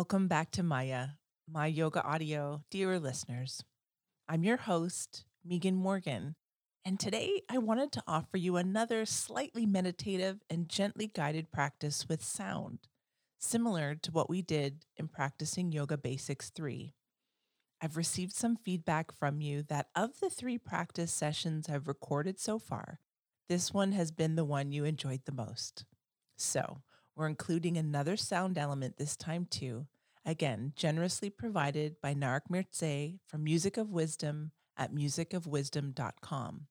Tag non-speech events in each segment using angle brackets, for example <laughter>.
Welcome back to Maya, my yoga audio, dear listeners. I'm your host, Megan Morgan, and today I wanted to offer you another slightly meditative and gently guided practice with sound, similar to what we did in practicing Yoga Basics 3. I've received some feedback from you that of the three practice sessions I've recorded so far, this one has been the one you enjoyed the most. So, we're including another sound element this time too, again, generously provided by Narak Mirtze from Music of Wisdom at musicofwisdom.com.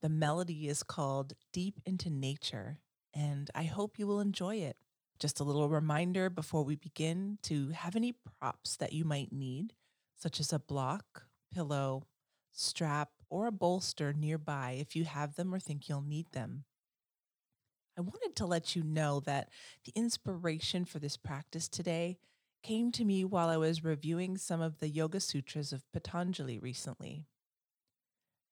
The melody is called Deep into Nature, and I hope you will enjoy it. Just a little reminder before we begin to have any props that you might need such as a block, pillow, strap, or a bolster nearby if you have them or think you'll need them. I wanted to let you know that the inspiration for this practice today came to me while I was reviewing some of the Yoga Sutras of Patanjali recently.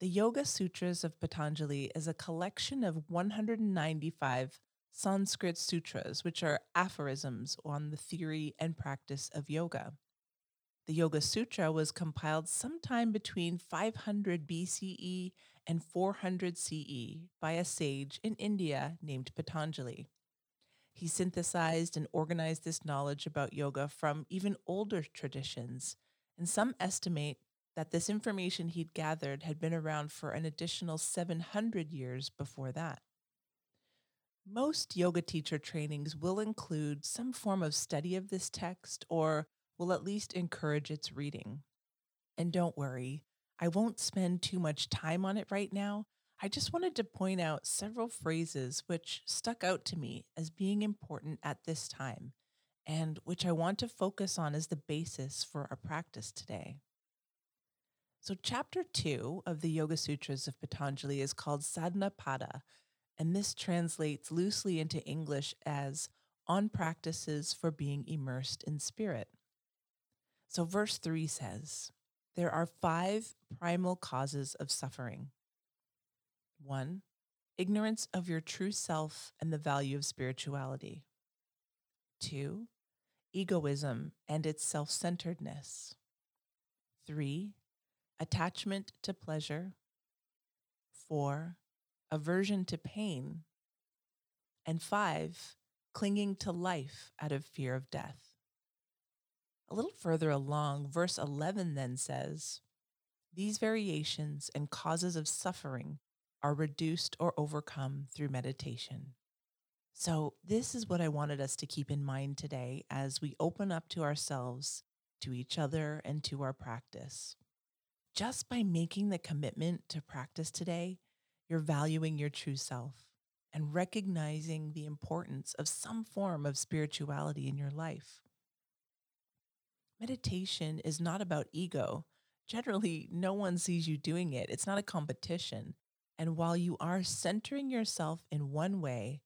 The Yoga Sutras of Patanjali is a collection of 195 Sanskrit sutras, which are aphorisms on the theory and practice of yoga. The Yoga Sutra was compiled sometime between 500 BCE and 400 CE by a sage in India named Patanjali. He synthesized and organized this knowledge about yoga from even older traditions, and some estimate that this information he'd gathered had been around for an additional 700 years before that. Most yoga teacher trainings will include some form of study of this text or will at least encourage its reading. And don't worry, I won't spend too much time on it right now. I just wanted to point out several phrases which stuck out to me as being important at this time and which I want to focus on as the basis for our practice today. So, chapter two of the Yoga Sutras of Patanjali is called Sadhana Pada, and this translates loosely into English as on practices for being immersed in spirit. So, verse 3 says, There are five primal causes of suffering. One, ignorance of your true self and the value of spirituality. Two, egoism and its self centeredness. Three, attachment to pleasure. Four, aversion to pain. And five, clinging to life out of fear of death. A little further along, verse 11 then says, These variations and causes of suffering are reduced or overcome through meditation. So, this is what I wanted us to keep in mind today as we open up to ourselves, to each other, and to our practice. Just by making the commitment to practice today, you're valuing your true self and recognizing the importance of some form of spirituality in your life. Meditation is not about ego. Generally, no one sees you doing it. It's not a competition. And while you are centering yourself in one way,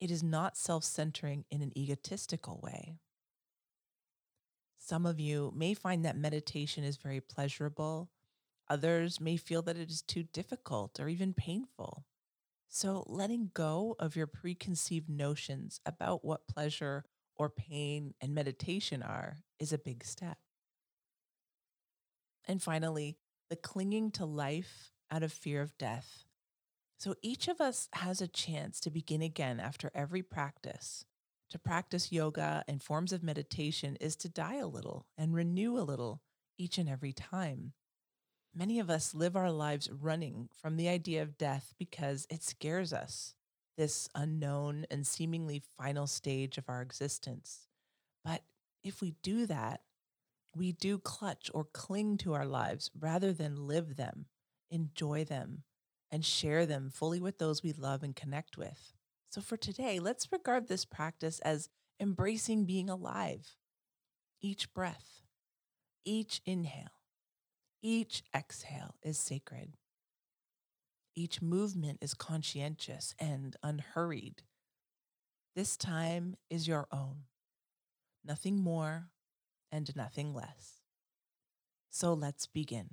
it is not self centering in an egotistical way. Some of you may find that meditation is very pleasurable. Others may feel that it is too difficult or even painful. So, letting go of your preconceived notions about what pleasure or pain and meditation are is a big step. And finally, the clinging to life out of fear of death. So each of us has a chance to begin again after every practice. To practice yoga and forms of meditation is to die a little and renew a little each and every time. Many of us live our lives running from the idea of death because it scares us this unknown and seemingly final stage of our existence. But if we do that, we do clutch or cling to our lives rather than live them, enjoy them, and share them fully with those we love and connect with. So for today, let's regard this practice as embracing being alive. Each breath, each inhale, each exhale is sacred. Each movement is conscientious and unhurried. This time is your own, nothing more and nothing less. So let's begin.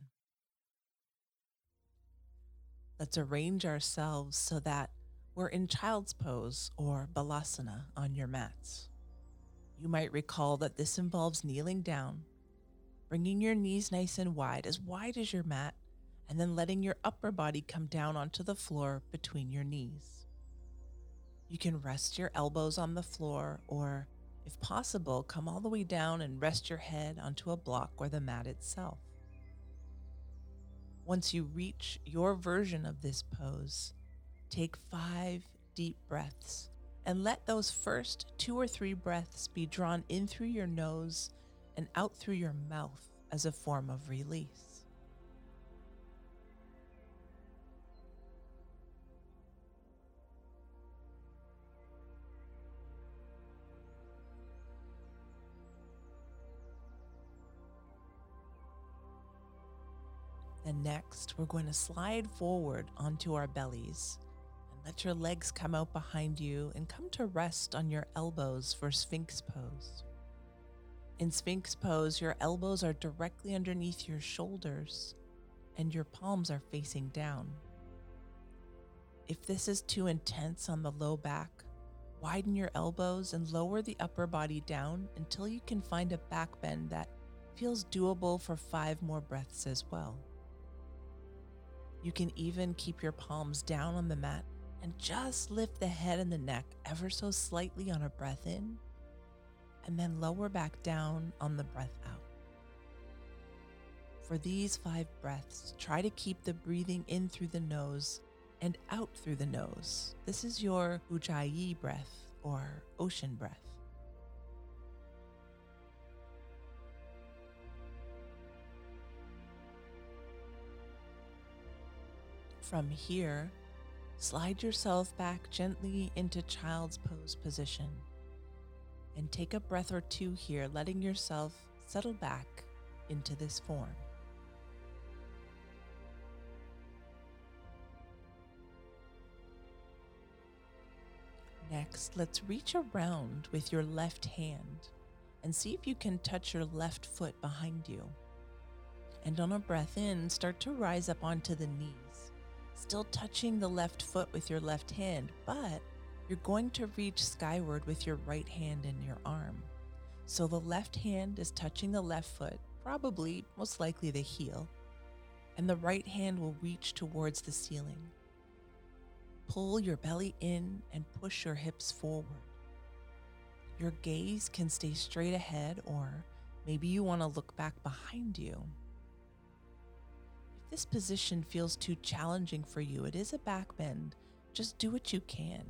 Let's arrange ourselves so that we're in child's pose or balasana on your mats. You might recall that this involves kneeling down, bringing your knees nice and wide, as wide as your mat, and then letting your upper body come down onto the floor between your knees. You can rest your elbows on the floor, or if possible, come all the way down and rest your head onto a block or the mat itself. Once you reach your version of this pose, take five deep breaths and let those first two or three breaths be drawn in through your nose and out through your mouth as a form of release. Then next, we're going to slide forward onto our bellies and let your legs come out behind you and come to rest on your elbows for Sphinx pose. In Sphinx pose, your elbows are directly underneath your shoulders and your palms are facing down. If this is too intense on the low back, widen your elbows and lower the upper body down until you can find a back bend that feels doable for five more breaths as well. You can even keep your palms down on the mat and just lift the head and the neck ever so slightly on a breath in, and then lower back down on the breath out. For these five breaths, try to keep the breathing in through the nose and out through the nose. This is your Ujjayi breath or ocean breath. From here, slide yourself back gently into child's pose position and take a breath or two here, letting yourself settle back into this form. Next, let's reach around with your left hand and see if you can touch your left foot behind you. And on a breath in, start to rise up onto the knees still touching the left foot with your left hand, but you're going to reach skyward with your right hand and your arm. So the left hand is touching the left foot, probably most likely the heel, and the right hand will reach towards the ceiling. Pull your belly in and push your hips forward. Your gaze can stay straight ahead, or maybe you want to look back behind you this position feels too challenging for you, it is a back bend. Just do what you can.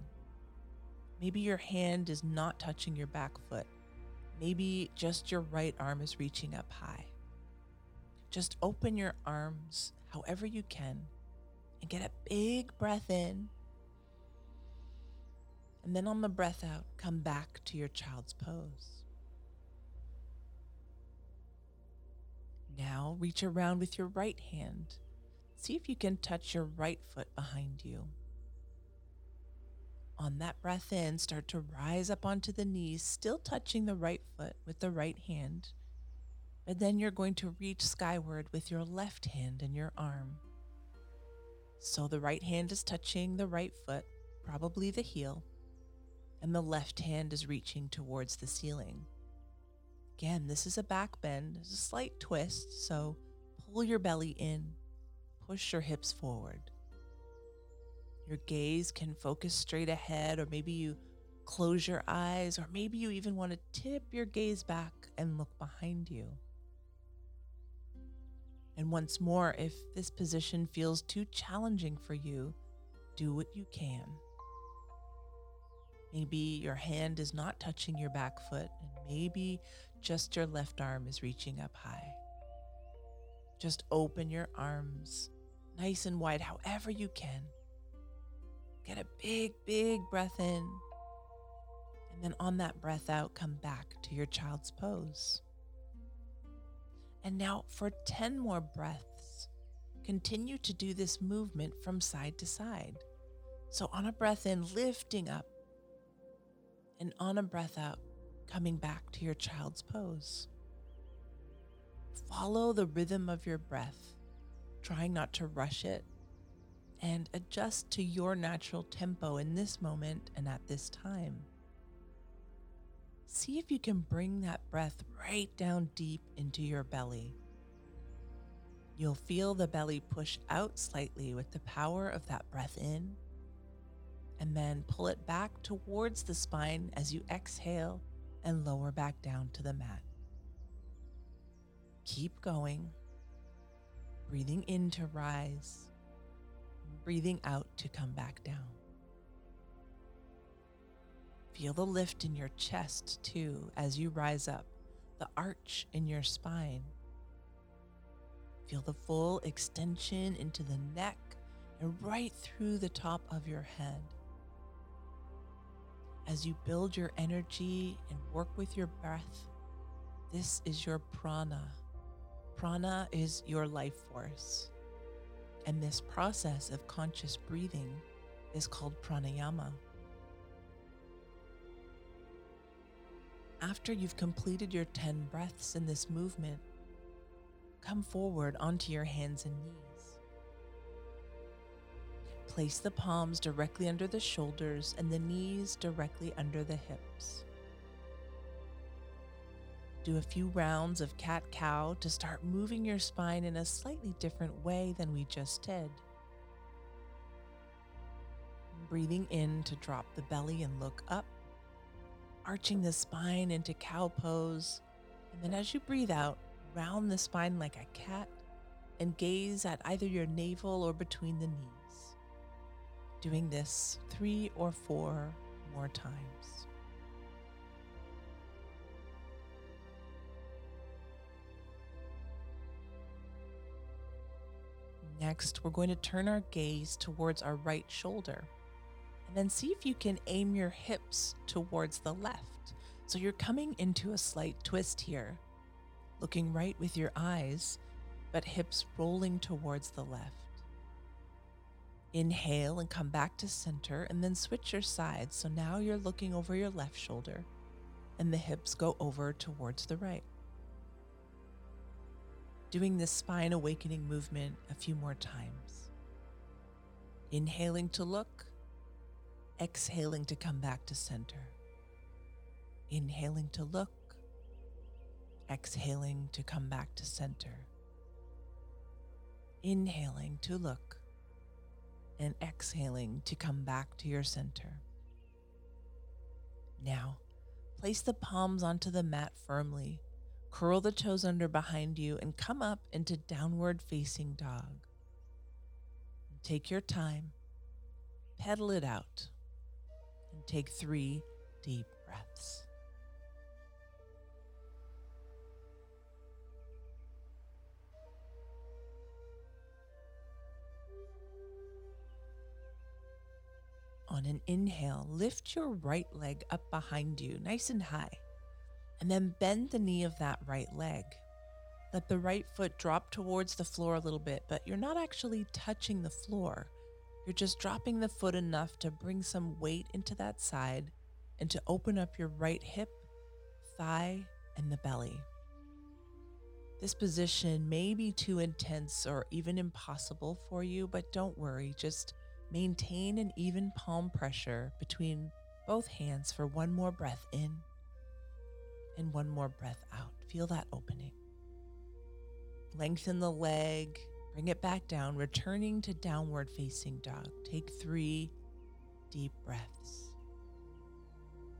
Maybe your hand is not touching your back foot. Maybe just your right arm is reaching up high. Just open your arms however you can and get a big breath in. And then on the breath out, come back to your child's pose. Now reach around with your right hand. See if you can touch your right foot behind you. On that breath in, start to rise up onto the knees, still touching the right foot with the right hand. But then you're going to reach skyward with your left hand and your arm. So the right hand is touching the right foot, probably the heel, and the left hand is reaching towards the ceiling. Again, this is a back bend, it's a slight twist, so pull your belly in, push your hips forward. Your gaze can focus straight ahead, or maybe you close your eyes, or maybe you even want to tip your gaze back and look behind you. And once more, if this position feels too challenging for you, do what you can. Maybe your hand is not touching your back foot, and maybe just your left arm is reaching up high. Just open your arms nice and wide, however you can. Get a big, big breath in. And then on that breath out, come back to your child's pose. And now for 10 more breaths, continue to do this movement from side to side. So on a breath in, lifting up. And on a breath out, coming back to your child's pose. Follow the rhythm of your breath, trying not to rush it, and adjust to your natural tempo in this moment and at this time. see if you can bring that breath right down deep into your belly. You'll feel the belly push out slightly with the power of that breath in, and then pull it back towards the spine as you exhale and lower back down to the mat. Keep going, breathing in to rise, breathing out to come back down. Feel the lift in your chest too as you rise up, the arch in your spine. Feel the full extension into the neck and right through the top of your head. As you build your energy and work with your breath, this is your prana. Prana is your life force. And this process of conscious breathing is called pranayama. After you've completed your 10 breaths in this movement, come forward onto your hands and knees. Place the palms directly under the shoulders and the knees directly under the hips. Do a few rounds of cat cow to start moving your spine in a slightly different way than we just did. Breathing in to drop the belly and look up arching the spine into cow pose. And then as you breathe out, round the spine like a cat and gaze at either your navel or between the knees. Doing this three or four more times. Next, we're going to turn our gaze towards our right shoulder and then see if you can aim your hips towards the left. So you're coming into a slight twist here, looking right with your eyes, but hips rolling towards the left. Inhale and come back to center, and then switch your sides. So now you're looking over your left shoulder, and the hips go over towards the right. Doing this spine awakening movement a few more times. Inhaling to look exhaling to come back to center. Inhaling to look, exhaling to come back to center. Inhaling to look, and exhaling to come back to your center. Now, place the palms onto the mat firmly, curl the toes under behind you, and come up into downward facing dog. Take your time, pedal it out and take three deep breaths. On an inhale, lift your right leg up behind you, nice and high, and then bend the knee of that right leg. Let the right foot drop towards the floor a little bit, but you're not actually touching the floor. You're just dropping the foot enough to bring some weight into that side and to open up your right hip, thigh, and the belly. This position may be too intense or even impossible for you, but don't worry. Just maintain an even palm pressure between both hands for one more breath in and one more breath out. Feel that opening. Lengthen the leg Bring it back down, returning to downward facing dog. Take three deep breaths.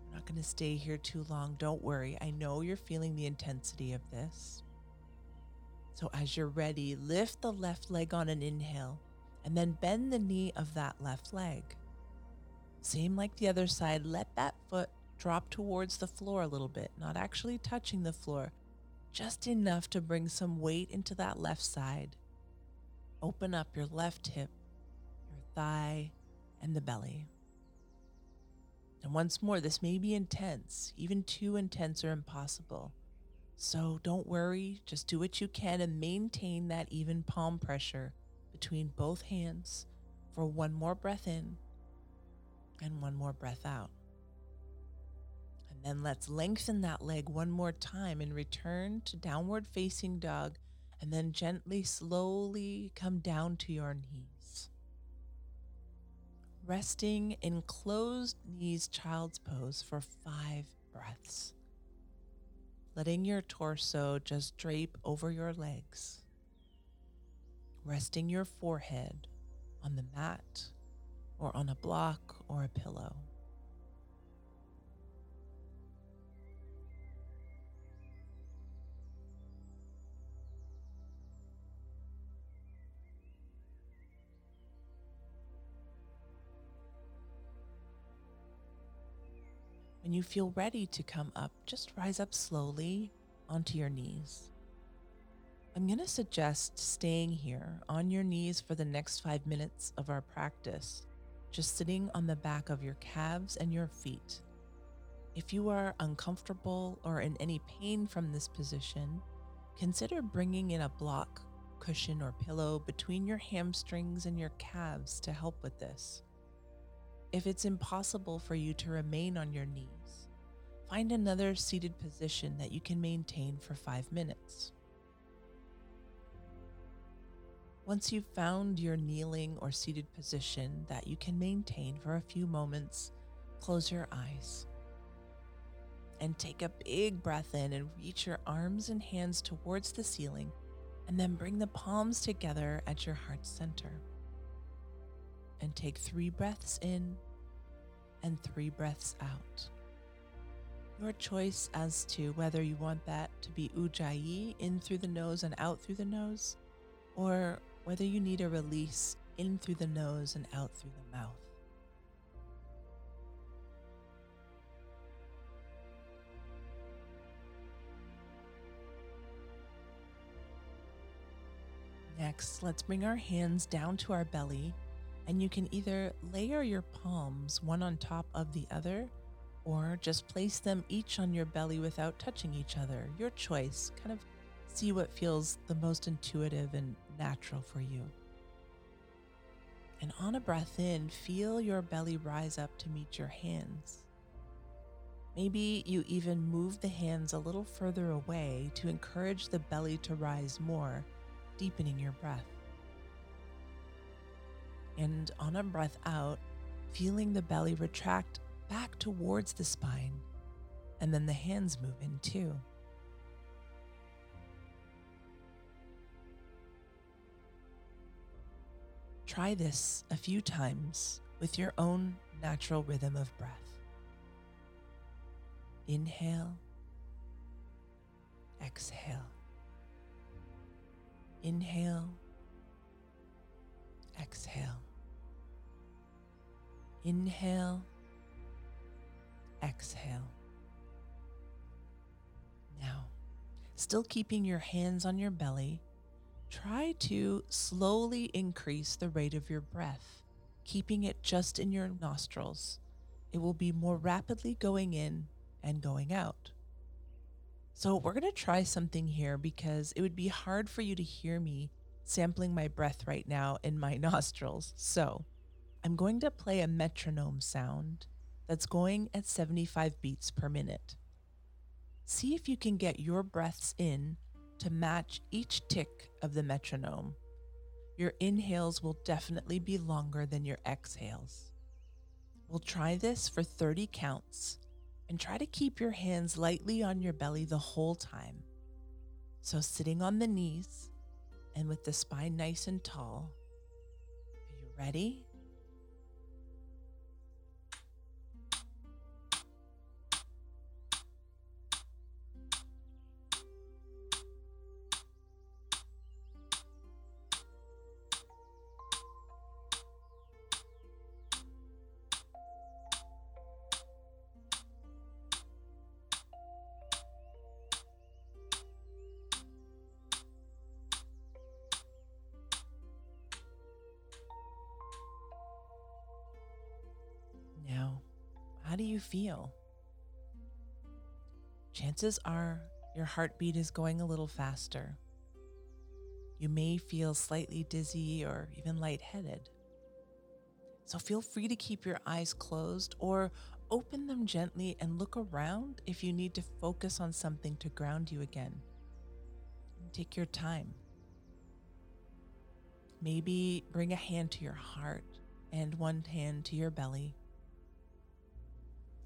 I'm not going to stay here too long. Don't worry. I know you're feeling the intensity of this. So, as you're ready, lift the left leg on an inhale and then bend the knee of that left leg. Same like the other side, let that foot drop towards the floor a little bit, not actually touching the floor, just enough to bring some weight into that left side open up your left hip, your thigh, and the belly. And once more, this may be intense, even too intense or impossible. So don't worry, just do what you can and maintain that even palm pressure between both hands for one more breath in and one more breath out. And then let's lengthen that leg one more time and return to downward facing dog and then gently, slowly come down to your knees. Resting in closed knees child's pose for five breaths. letting your torso just drape over your legs, resting your forehead on the mat or on a block or a pillow. When you feel ready to come up, just rise up slowly onto your knees. I'm going to suggest staying here on your knees for the next five minutes of our practice, just sitting on the back of your calves and your feet. If you are uncomfortable or in any pain from this position, consider bringing in a block, cushion, or pillow between your hamstrings and your calves to help with this. If it's impossible for you to remain on your knees, find another seated position that you can maintain for five minutes. Once you've found your kneeling or seated position that you can maintain for a few moments, close your eyes and take a big breath in and reach your arms and hands towards the ceiling, and then bring the palms together at your heart center and take three breaths in and three breaths out. Your choice as to whether you want that to be ujjayi in through the nose and out through the nose, or whether you need a release in through the nose and out through the mouth. Next, let's bring our hands down to our belly and you can either layer your palms one on top of the other or just place them each on your belly without touching each other. Your choice. Kind of see what feels the most intuitive and natural for you. And on a breath in, feel your belly rise up to meet your hands. Maybe you even move the hands a little further away to encourage the belly to rise more, deepening your breath and on a breath out, feeling the belly retract back towards the spine, and then the hands move in too. Try this a few times with your own natural rhythm of breath. Inhale, exhale. Inhale, exhale. Inhale, exhale. Now, still keeping your hands on your belly, try to slowly increase the rate of your breath, keeping it just in your nostrils. It will be more rapidly going in and going out. So, we're going to try something here because it would be hard for you to hear me sampling my breath right now in my <laughs> nostrils. So, I'm going to play a metronome sound that's going at 75 beats per minute. See if you can get your breaths in to match each tick of the metronome. Your inhales will definitely be longer than your exhales. We'll try this for 30 counts and try to keep your hands lightly on your belly the whole time. So, sitting on the knees and with the spine nice and tall. Are you ready? Feel? Chances are your heartbeat is going a little faster. You may feel slightly dizzy or even lightheaded. So feel free to keep your eyes closed or open them gently and look around if you need to focus on something to ground you again. Take your time. Maybe bring a hand to your heart and one hand to your belly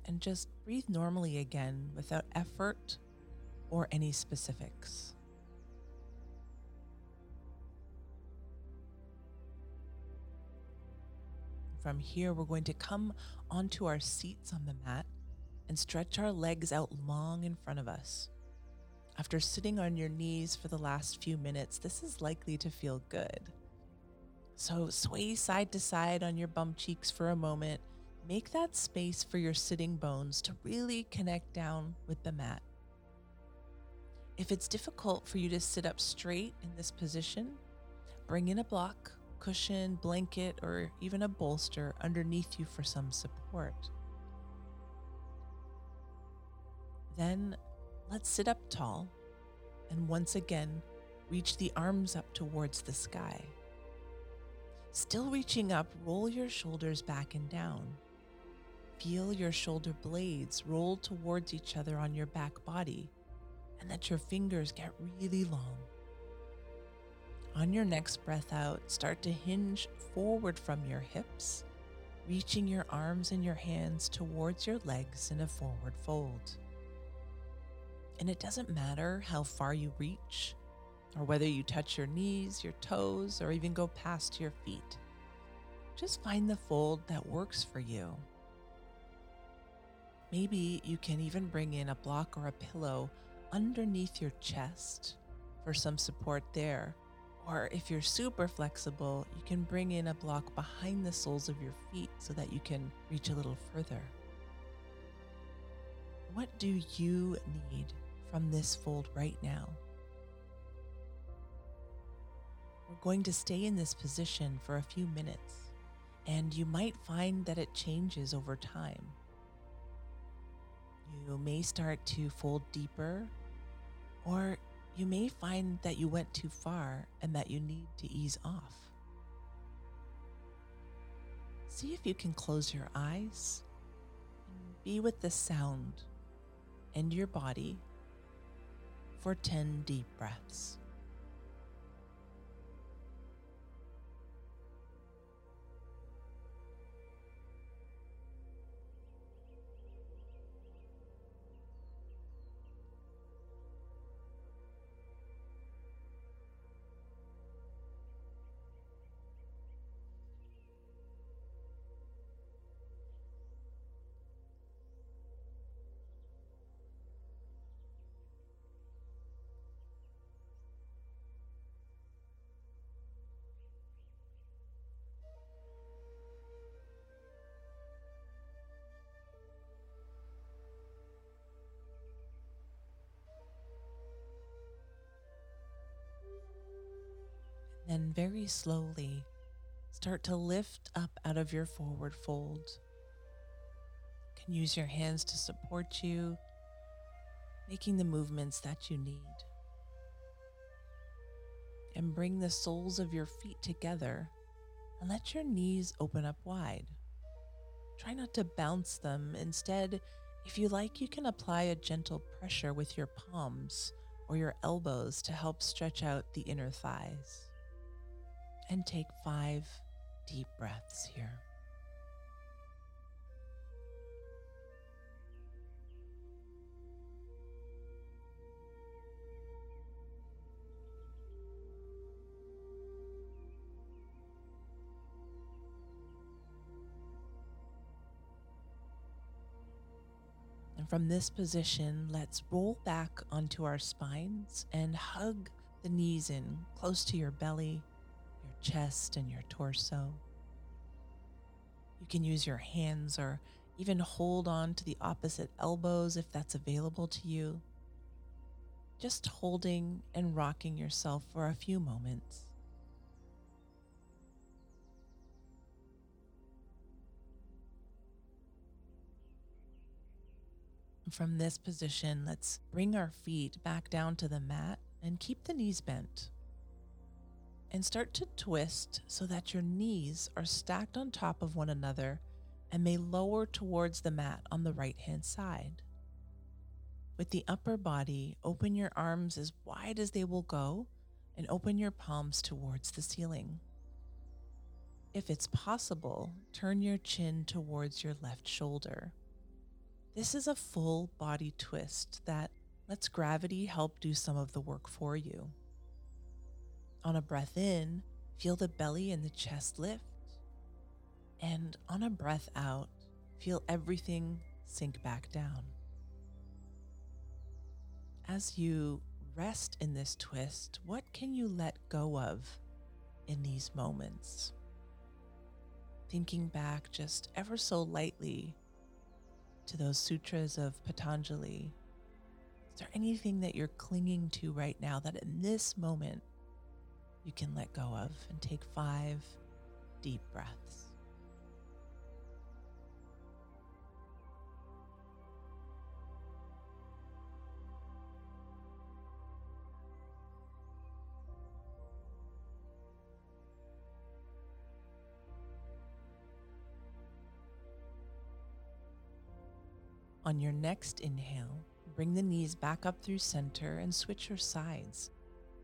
and just breathe normally again without effort or any specifics. From here, we're going to come onto our seats on the mat and stretch our legs out long in front of us. After sitting on your knees for the last few minutes, this is likely to feel good. So sway side to side on your bum cheeks for a moment. Make that space for your sitting bones to really connect down with the mat. If it's difficult for you to sit up straight in this position, bring in a block cushion, blanket, or even a bolster underneath you for some support. Then let's sit up tall and once again reach the arms up towards the sky. Still reaching up, roll your shoulders back and down. Feel your shoulder blades roll towards each other on your back body and let your fingers get really long. On your next breath out, start to hinge forward from your hips, reaching your arms and your hands towards your legs in a forward fold. And it doesn't matter how far you reach, or whether you touch your knees, your toes, or even go past your feet. Just find the fold that works for you. Maybe you can even bring in a block or a pillow underneath your chest for some support there or if you're super flexible, you can bring in a block behind the soles of your feet so that you can reach a little further. What do you need from this fold right now? We're going to stay in this position for a few minutes, and you might find that it changes over time. You may start to fold deeper, or you may find that you went too far and that you need to ease off. See if you can close your eyes and be with the sound and your body for 10 deep breaths. Then, very slowly, start to lift up out of your forward fold. You can use your hands to support you, making the movements that you need. And bring the soles of your feet together and let your knees open up wide. Try not to bounce them. Instead, if you like, you can apply a gentle pressure with your palms or your elbows to help stretch out the inner thighs and take five deep breaths here. And from this position, let's roll back onto our spines and hug the knees in close to your belly chest and your torso. You can use your hands or even hold on to the opposite elbows if that's available to you. Just holding and rocking yourself for a few moments. From this position, let's bring our feet back down to the mat and keep the knees bent and start to twist so that your knees are stacked on top of one another and may lower towards the mat on the right hand side. With the upper body, open your arms as wide as they will go and open your palms towards the ceiling. If it's possible, turn your chin towards your left shoulder. This is a full body twist that let's gravity help do some of the work for you. On a breath in, feel the belly and the chest lift. And on a breath out, feel everything sink back down. As you rest in this twist, what can you let go of in these moments? Thinking back just ever so lightly to those sutras of Patanjali, is there anything that you're clinging to right now that in this moment you can let go of and take five deep breaths? On your next inhale, bring the knees back up through center and switch your sides,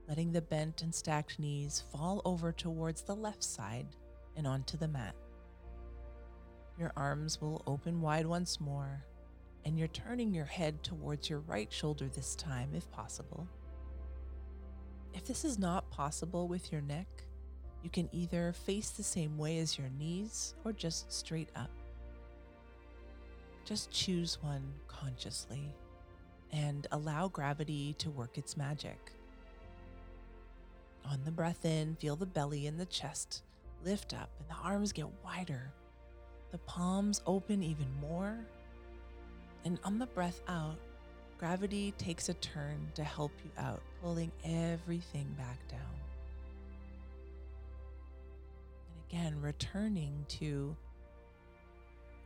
letting the bent and stacked knees fall over towards the left side and onto the mat. Your arms will open wide once more, and you're turning your head towards your right shoulder this time if possible. If this is not possible with your neck, you can either face the same way as your knees or just straight up. Just choose one consciously and allow gravity to work its magic. On the breath in, feel the belly and the chest lift up and the arms get wider. The palms open even more. And on the breath out, gravity takes a turn to help you out, pulling everything back down. And again, returning to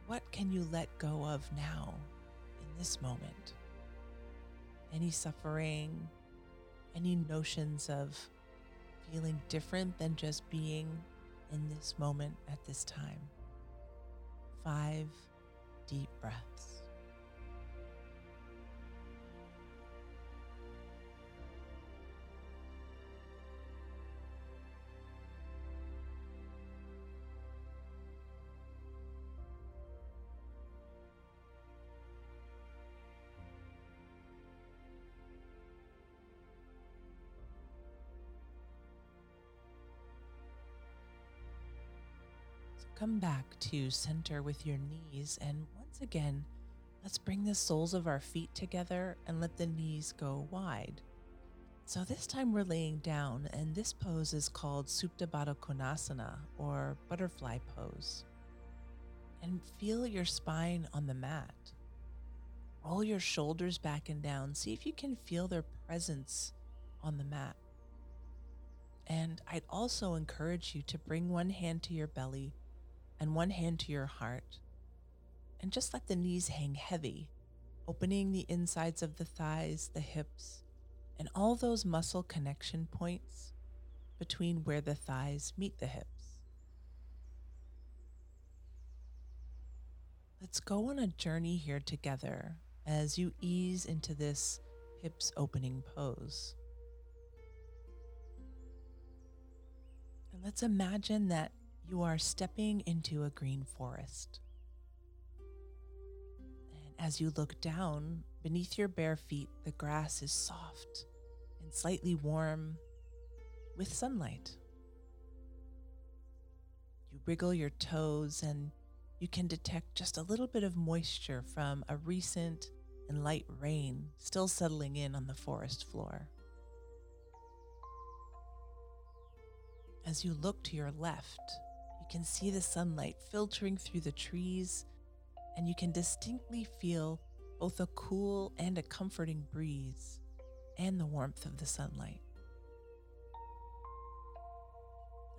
what can you let go of now in this moment? Any suffering, any notions of feeling different than just being in this moment at this time. Five deep breaths. Come back to center with your knees. And once again, let's bring the soles of our feet together and let the knees go wide. So this time we're laying down, and this pose is called Supta Baddha Konasana or butterfly pose. And feel your spine on the mat. Roll your shoulders back and down. See if you can feel their presence on the mat. And I'd also encourage you to bring one hand to your belly and one hand to your heart. And just let the knees hang heavy, opening the insides of the thighs, the hips, and all those muscle connection points between where the thighs meet the hips. Let's go on a journey here together as you ease into this hips opening pose. And let's imagine that you are stepping into a green forest. And as you look down, beneath your bare feet, the grass is soft and slightly warm with sunlight. You wriggle your toes and you can detect just a little bit of moisture from a recent and light rain still settling in on the forest floor. As you look to your left, can see the sunlight filtering through the trees, and you can distinctly feel both a cool and a comforting breeze and the warmth of the sunlight.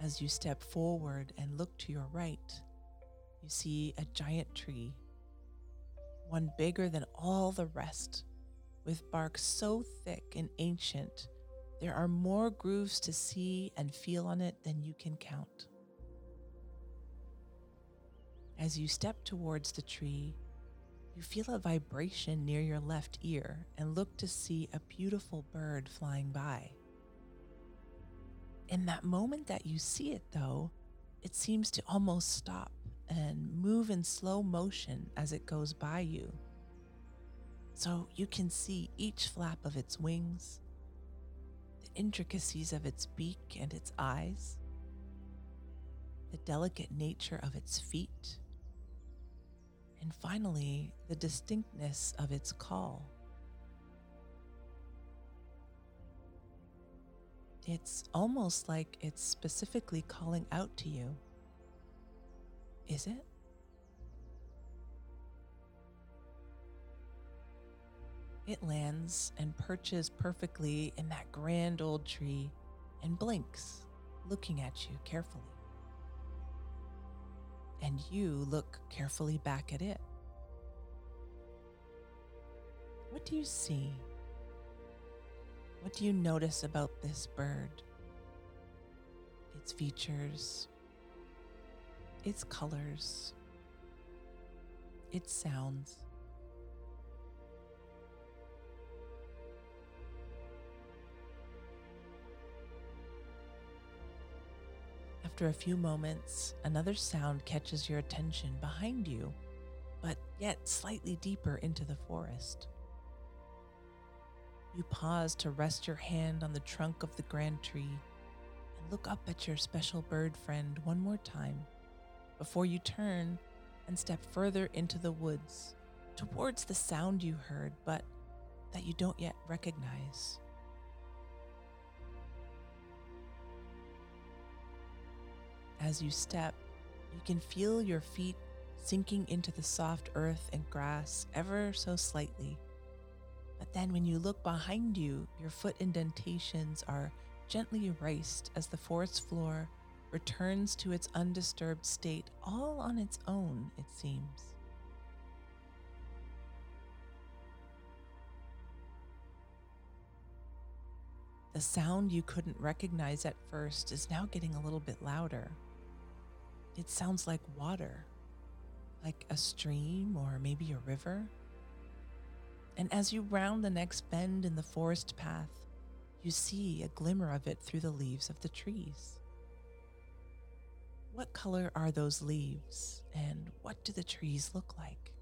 As you step forward and look to your right, you see a giant tree, one bigger than all the rest, with bark so thick and ancient, there are more grooves to see and feel on it than you can count. As you step towards the tree, you feel a vibration near your left ear and look to see a beautiful bird flying by. In that moment that you see it, though, it seems to almost stop and move in slow motion as it goes by you. so you can see each flap of its wings, the intricacies of its beak and its eyes, the delicate nature of its feet, and finally, the distinctness of its call. It's almost like it's specifically calling out to you. Is it? It lands and perches perfectly in that grand old tree and blinks, looking at you carefully. And you look carefully back at it. What do you see? What do you notice about this bird? Its features, its colors, its sounds. After a few moments, another sound catches your attention behind you, but yet slightly deeper into the forest. You pause to rest your hand on the trunk of the grand tree and look up at your special bird friend one more time before you turn and step further into the woods towards the sound you heard but that you don't yet recognize. As you step, you can feel your feet sinking into the soft earth and grass ever so slightly. But then when you look behind you, your foot indentations are gently erased as the forest floor returns to its undisturbed state all on its own, it seems. The sound you couldn't recognize at first is now getting a little bit louder. It sounds like water, like a stream or maybe a river. And as you round the next bend in the forest path, you see a glimmer of it through the leaves of the trees. What color are those leaves, and what do the trees look like?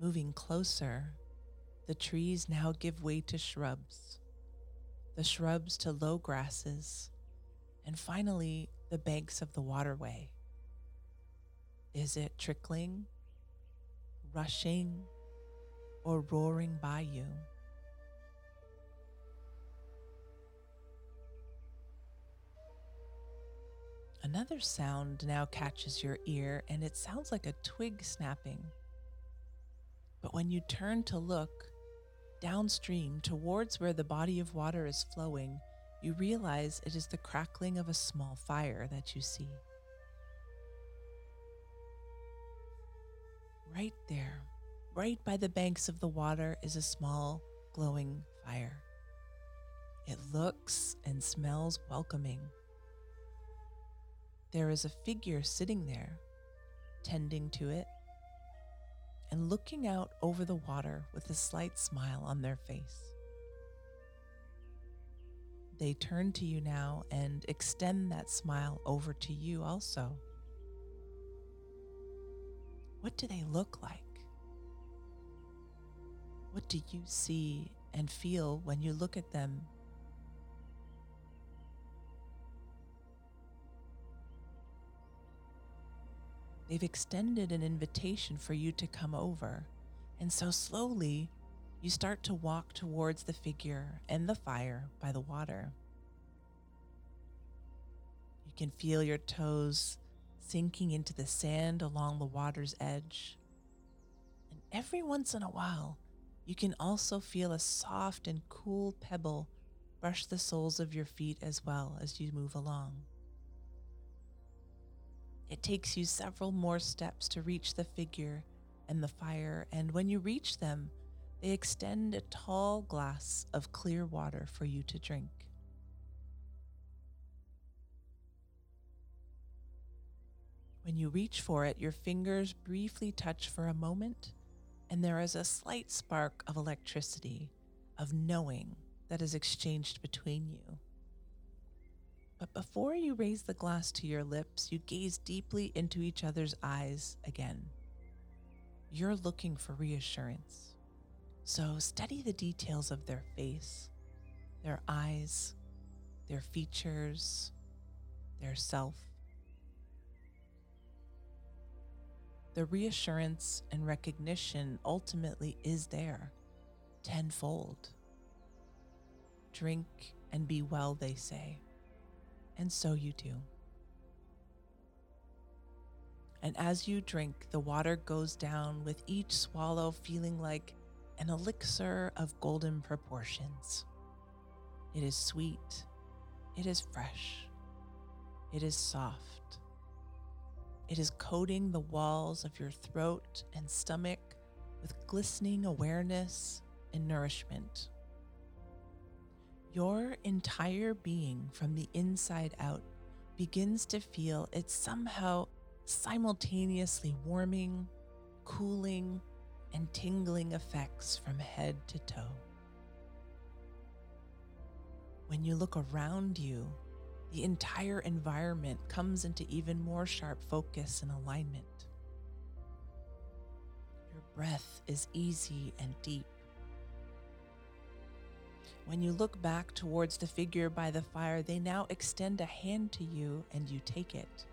Moving closer, the trees now give way to shrubs, the shrubs to low grasses, and finally the banks of the waterway. Is it trickling, rushing, or roaring by you? Another sound now catches your ear, and it sounds like a twig snapping. But when you turn to look, Downstream, towards where the body of water is flowing, you realize it is the crackling of a small fire that you see. Right there, right by the banks of the water, is a small glowing fire. It looks and smells welcoming. There is a figure sitting there, tending to it and looking out over the water with a slight smile on their face. They turn to you now and extend that smile over to you also. What do they look like? What do you see and feel when you look at them They've extended an invitation for you to come over. And so slowly, you start to walk towards the figure and the fire by the water. You can feel your toes sinking into the sand along the water's edge. And every once in a while, you can also feel a soft and cool pebble brush the soles of your feet as well as you move along. It takes you several more steps to reach the figure and the fire, and when you reach them, they extend a tall glass of clear water for you to drink. When you reach for it, your fingers briefly touch for a moment, and there is a slight spark of electricity, of knowing that is exchanged between you. But before you raise the glass to your lips, you gaze deeply into each other's eyes again. You're looking for reassurance. So study the details of their face, their eyes, their features, their self. The reassurance and recognition ultimately is there, tenfold. Drink and be well, they say and so you do. And as you drink, the water goes down with each swallow feeling like an elixir of golden proportions. It is sweet, it is fresh, it is soft. It is coating the walls of your throat and stomach with glistening awareness and nourishment. Your entire being from the inside out begins to feel its somehow simultaneously warming, cooling, and tingling effects from head to toe. When you look around you, the entire environment comes into even more sharp focus and alignment. Your breath is easy and deep. When you look back towards the figure by the fire, they now extend a hand to you and you take it.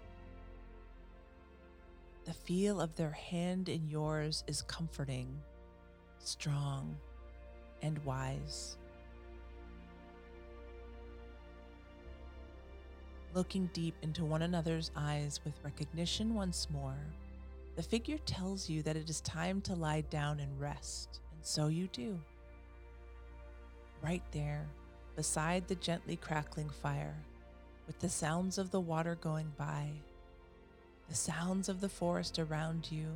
The feel of their hand in yours is comforting, strong, and wise. Looking deep into one another's eyes with recognition once more, the figure tells you that it is time to lie down and rest, and so you do right there beside the gently crackling fire, with the sounds of the water going by, the sounds of the forest around you,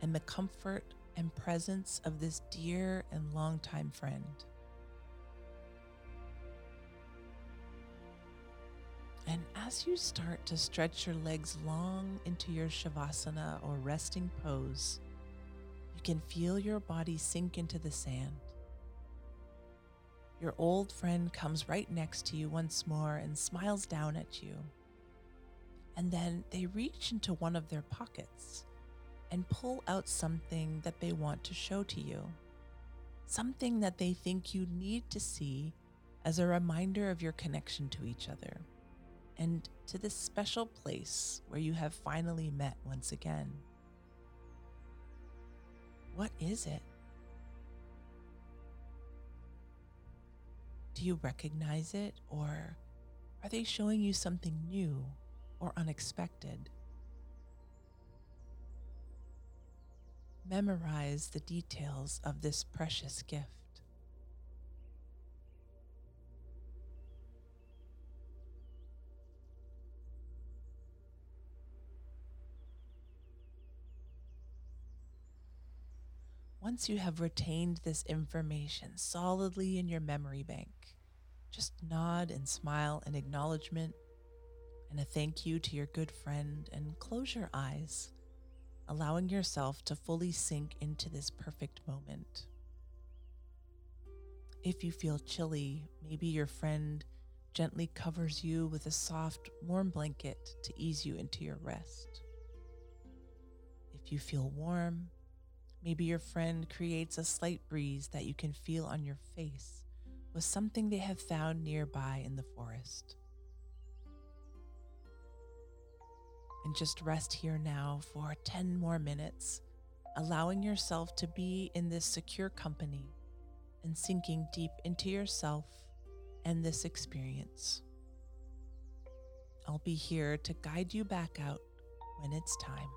and the comfort and presence of this dear and longtime friend. And as you start to stretch your legs long into your Shavasana or resting pose, you can feel your body sink into the sand. Your old friend comes right next to you once more and smiles down at you. And then they reach into one of their pockets and pull out something that they want to show to you. Something that they think you need to see as a reminder of your connection to each other and to this special place where you have finally met once again. What is it? Do you recognize it, or are they showing you something new or unexpected? Memorize the details of this precious gift. Once you have retained this information solidly in your memory bank, just nod and smile in acknowledgement and a thank you to your good friend and close your eyes, allowing yourself to fully sink into this perfect moment. If you feel chilly, maybe your friend gently covers you with a soft, warm blanket to ease you into your rest. If you feel warm, maybe your friend creates a slight breeze that you can feel on your face with something they have found nearby in the forest. And just rest here now for 10 more minutes, allowing yourself to be in this secure company and sinking deep into yourself and this experience. I'll be here to guide you back out when it's time.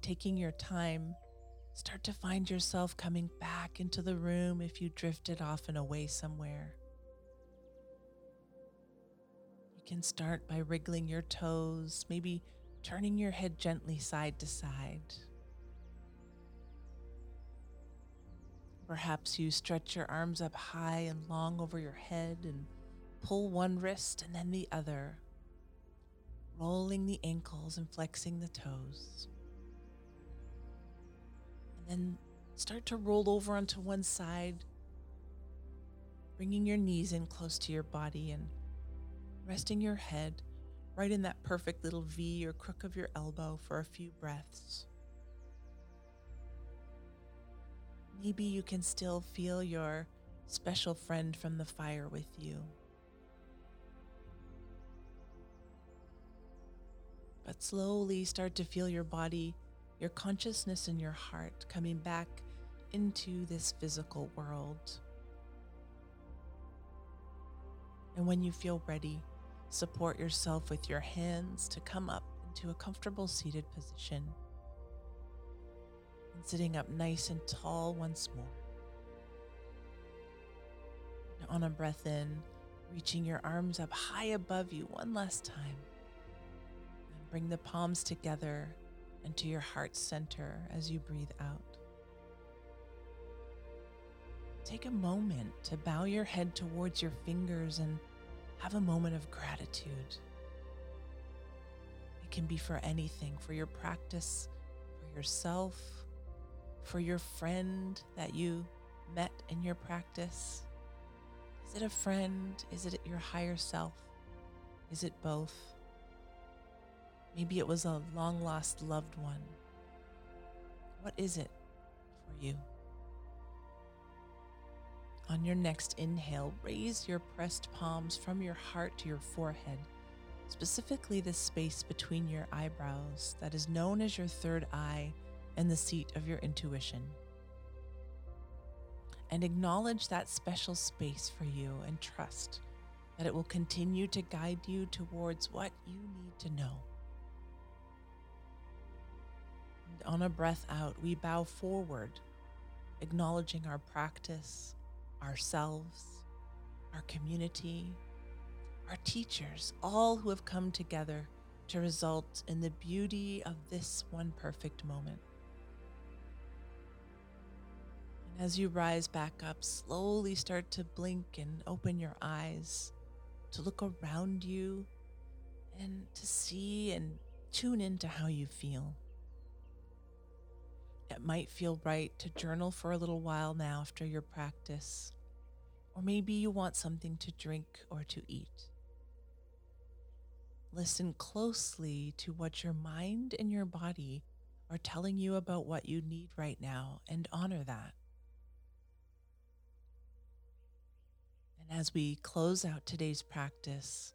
Taking your time, start to find yourself coming back into the room if you drifted off and away somewhere. You can start by wriggling your toes, maybe turning your head gently side to side. Perhaps you stretch your arms up high and long over your head and pull one wrist and then the other, rolling the ankles and flexing the toes. And then start to roll over onto one side, bringing your knees in close to your body and resting your head right in that perfect little V or crook of your elbow for a few breaths. Maybe you can still feel your special friend from the fire with you. But slowly start to feel your body, your consciousness, and your heart coming back into this physical world. And when you feel ready, support yourself with your hands to come up into a comfortable seated position and sitting up nice and tall once more. And on a breath in, reaching your arms up high above you one last time. And bring the palms together and to your heart center as you breathe out. Take a moment to bow your head towards your fingers and have a moment of gratitude. It can be for anything, for your practice, for yourself, for your friend that you met in your practice? Is it a friend? Is it your higher self? Is it both? Maybe it was a long lost loved one. What is it for you? On your next inhale, raise your pressed palms from your heart to your forehead, specifically the space between your eyebrows that is known as your third eye and the seat of your intuition. And acknowledge that special space for you and trust that it will continue to guide you towards what you need to know. On a breath out, we bow forward, acknowledging our practice, ourselves, our community, our teachers, all who have come together to result in the beauty of this one perfect moment. And As you rise back up, slowly start to blink and open your eyes to look around you and to see and tune into how you feel. It might feel right to journal for a little while now after your practice, or maybe you want something to drink or to eat. Listen closely to what your mind and your body are telling you about what you need right now and honor that. And as we close out today's practice,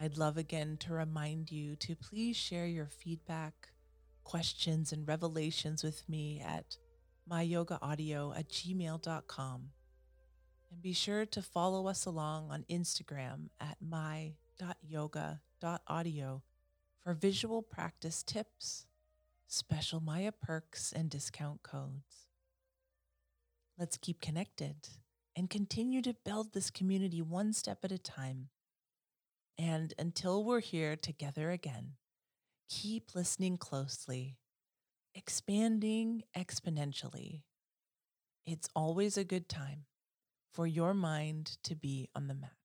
I'd love again to remind you to please share your feedback, questions, and revelations with me at myyogaaudio at gmail.com. And be sure to follow us along on Instagram at my.yoga.audio for visual practice tips, special Maya perks, and discount codes. Let's keep connected and continue to build this community one step at a time. And until we're here together again, keep listening closely, expanding exponentially. It's always a good time for your mind to be on the mat.